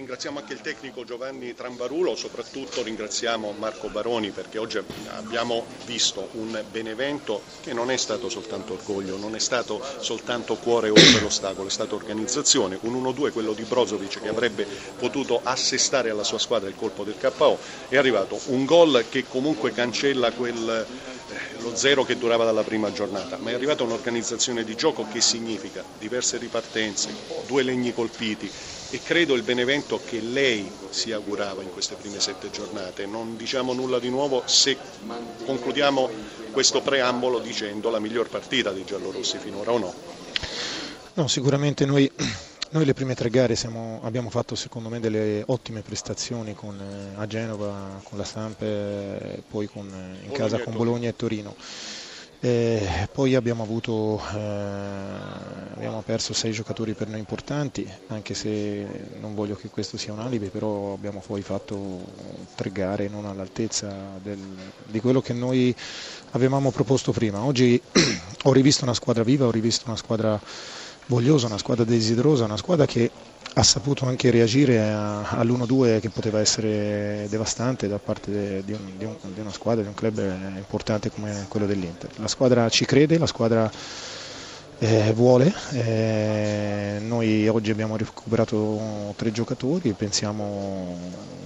ringraziamo anche il tecnico Giovanni Trambarulo, soprattutto ringraziamo Marco Baroni perché oggi abbiamo visto un Benevento che non è stato soltanto orgoglio, non è stato soltanto cuore oltre l'ostacolo, è stata organizzazione, un 1-2 quello di Brozovic che avrebbe potuto assestare alla sua squadra il colpo del KO, è arrivato un gol che comunque cancella quel lo zero che durava dalla prima giornata, ma è arrivata un'organizzazione di gioco che significa diverse ripartenze, due legni colpiti e credo il Benevento che lei si augurava in queste prime sette giornate. Non diciamo nulla di nuovo se concludiamo questo preambolo dicendo la miglior partita dei giallorossi finora o no? No, sicuramente noi noi le prime tre gare siamo, abbiamo fatto secondo me delle ottime prestazioni con, eh, a Genova, con la Stampe, poi con, eh, in casa con Bologna e Torino. E poi abbiamo, avuto, eh, abbiamo perso sei giocatori per noi importanti, anche se non voglio che questo sia un alibi, però abbiamo poi fatto tre gare non all'altezza del, di quello che noi avevamo proposto prima. Oggi ho rivisto una squadra viva, ho rivisto una squadra vogliosa, una squadra desiderosa, una squadra che ha saputo anche reagire all'1-2 che poteva essere devastante da parte di, un, di, un, di, una squadra, di un club importante come quello dell'Inter. La squadra ci crede, la squadra eh, vuole, eh, noi oggi abbiamo recuperato tre giocatori e pensiamo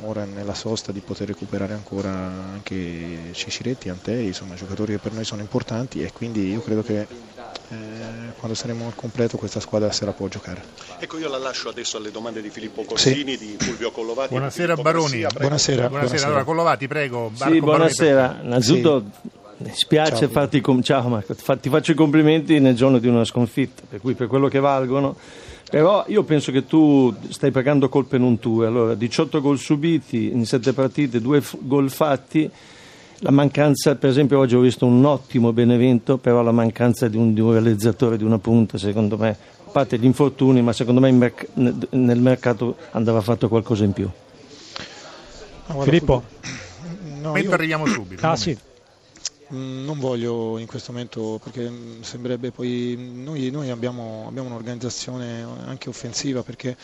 ora nella sosta di poter recuperare ancora anche Ciciretti, Antei, insomma giocatori che per noi sono importanti e quindi io credo che eh, quando saremo al completo questa squadra se la può giocare. Ecco, io la lascio adesso alle domande di Filippo Corsini, sì. di Fulvio Collovati. Buonasera Baroni. Buonasera. buonasera. buonasera. Allora, Collovati, prego. Barco sì, buonasera. Innanzitutto mi spiace Ciao. farti, Ciao, Marco. ti faccio i complimenti nel giorno di una sconfitta, per cui per quello che valgono. Però io penso che tu stai pagando colpe non tue. Allora, 18 gol subiti in 7 partite, 2 gol fatti la mancanza, per esempio oggi ho visto un ottimo Benevento, però la mancanza di un, di un realizzatore di una punta, secondo me, a parte gli infortuni, ma secondo me merc- nel mercato andava fatto qualcosa in più. Filippo, no, io... arriviamo subito. Ah, sì. Mm, non voglio in questo momento perché sembrerebbe poi noi, noi abbiamo, abbiamo un'organizzazione anche offensiva perché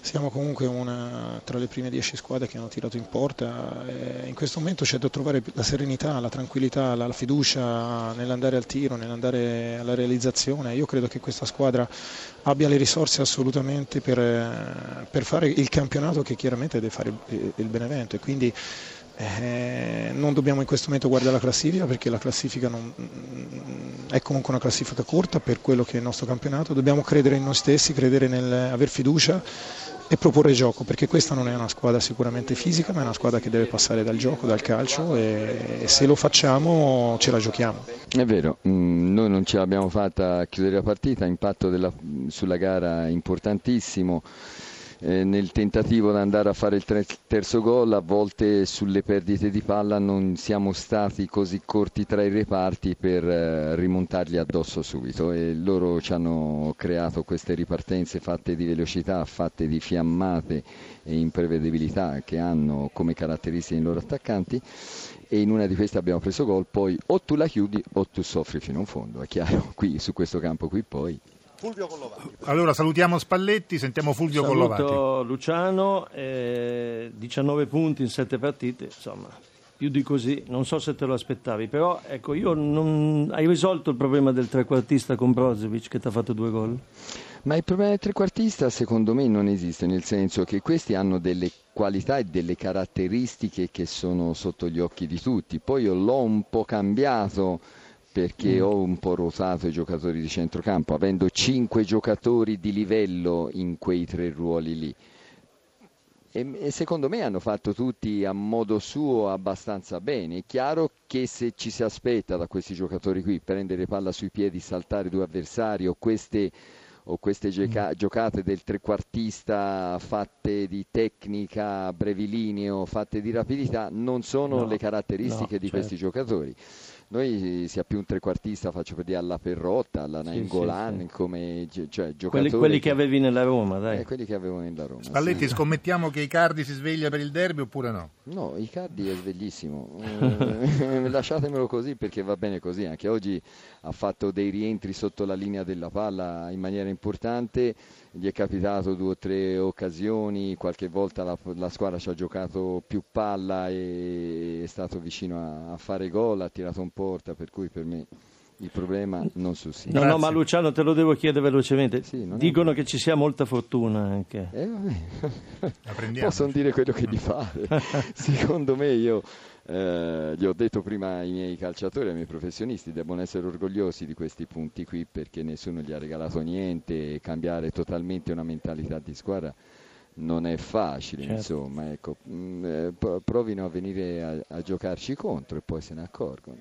siamo comunque una, tra le prime dieci squadre che hanno tirato in porta e in questo momento c'è da trovare la serenità, la tranquillità, la, fiducia nell'andare al tiro, nell'andare alla realizzazione. Io credo che questa squadra abbia le risorse assolutamente per, per fare il campionato che chiaramente deve fare il, il Benevento e quindi eh, non dobbiamo in questo momento guardare la classifica perché la classifica non, è comunque una classifica corta per quello che è il nostro campionato, dobbiamo credere in noi stessi, credere nel aver fiducia e proporre gioco, perché questa non è una squadra sicuramente fisica, ma è una squadra che deve passare dal gioco, dal calcio e, e se lo facciamo ce la giochiamo. È vero, mm, noi non ce l'abbiamo fatta a chiudere la partita, impatto della, sulla gara importantissimo eh, nel tentativo di andare a fare il terzo gol, a volte sulle perdite di palla non siamo stati così corti tra i reparti per eh, rimontarli addosso subito e loro ci hanno creato queste ripartenze fatte di velocità, fatte di fiammate e imprevedibilità che hanno come caratteristiche i loro attaccanti e in una di queste abbiamo preso gol, poi o tu la chiudi o tu soffri fino in fondo, è chiaro, qui su questo campo qui poi Fulvio Collovati. Allora salutiamo Spalletti, sentiamo Fulvio Saluto Collovati. Luciano, eh, 19 punti in 7 partite, insomma, più di così, non so se te lo aspettavi, però ecco, io non... hai risolto il problema del trequartista con Brozovic che ti ha fatto due gol? Ma il problema del trequartista secondo me non esiste, nel senso che questi hanno delle qualità e delle caratteristiche che sono sotto gli occhi di tutti. Poi io l'ho un po' cambiato perché mm. ho un po' rotato i giocatori di centrocampo, avendo cinque giocatori di livello in quei tre ruoli lì. E, e, secondo me hanno fatto tutti a modo suo abbastanza bene. È chiaro che se ci si aspetta da questi giocatori qui prendere palla sui piedi, saltare due avversari o queste, o queste gioca- mm. giocate del trequartista fatte di tecnica, brevilineo, fatte di rapidità, non sono no, le caratteristiche no, di certo. questi giocatori. Noi sia più un trequartista, faccio per dire alla Perrotta, alla Nainggolan, sì, sì, come cioè, quelli, quelli che, che, avevi nella Roma, dai. Eh, quelli che avevo nella Roma. Spalletti, sì. scommettiamo che Icardi si sveglia per il derby oppure no? No, Icardi è sveglissimo. eh, lasciatemelo così perché va bene così. Anche oggi ha fatto dei rientri sotto la linea della palla in maniera importante gli è capitato due o tre occasioni, qualche volta la, la squadra ci ha giocato più palla e è stato vicino a, a fare gol, ha tirato in porta, per cui per me il problema non sussiste. No, no, ma Luciano te lo devo chiedere velocemente. Sì, Dicono è... che ci sia molta fortuna anche. Eh, Possono dire quello che gli fare. Secondo me io eh, gli ho detto prima ai miei calciatori, ai miei professionisti, devono essere orgogliosi di questi punti qui perché nessuno gli ha regalato niente e cambiare totalmente una mentalità di squadra non è facile, certo. insomma, ecco, mh, mm, eh, provino a venire a, a giocarci contro e poi se ne accorgono.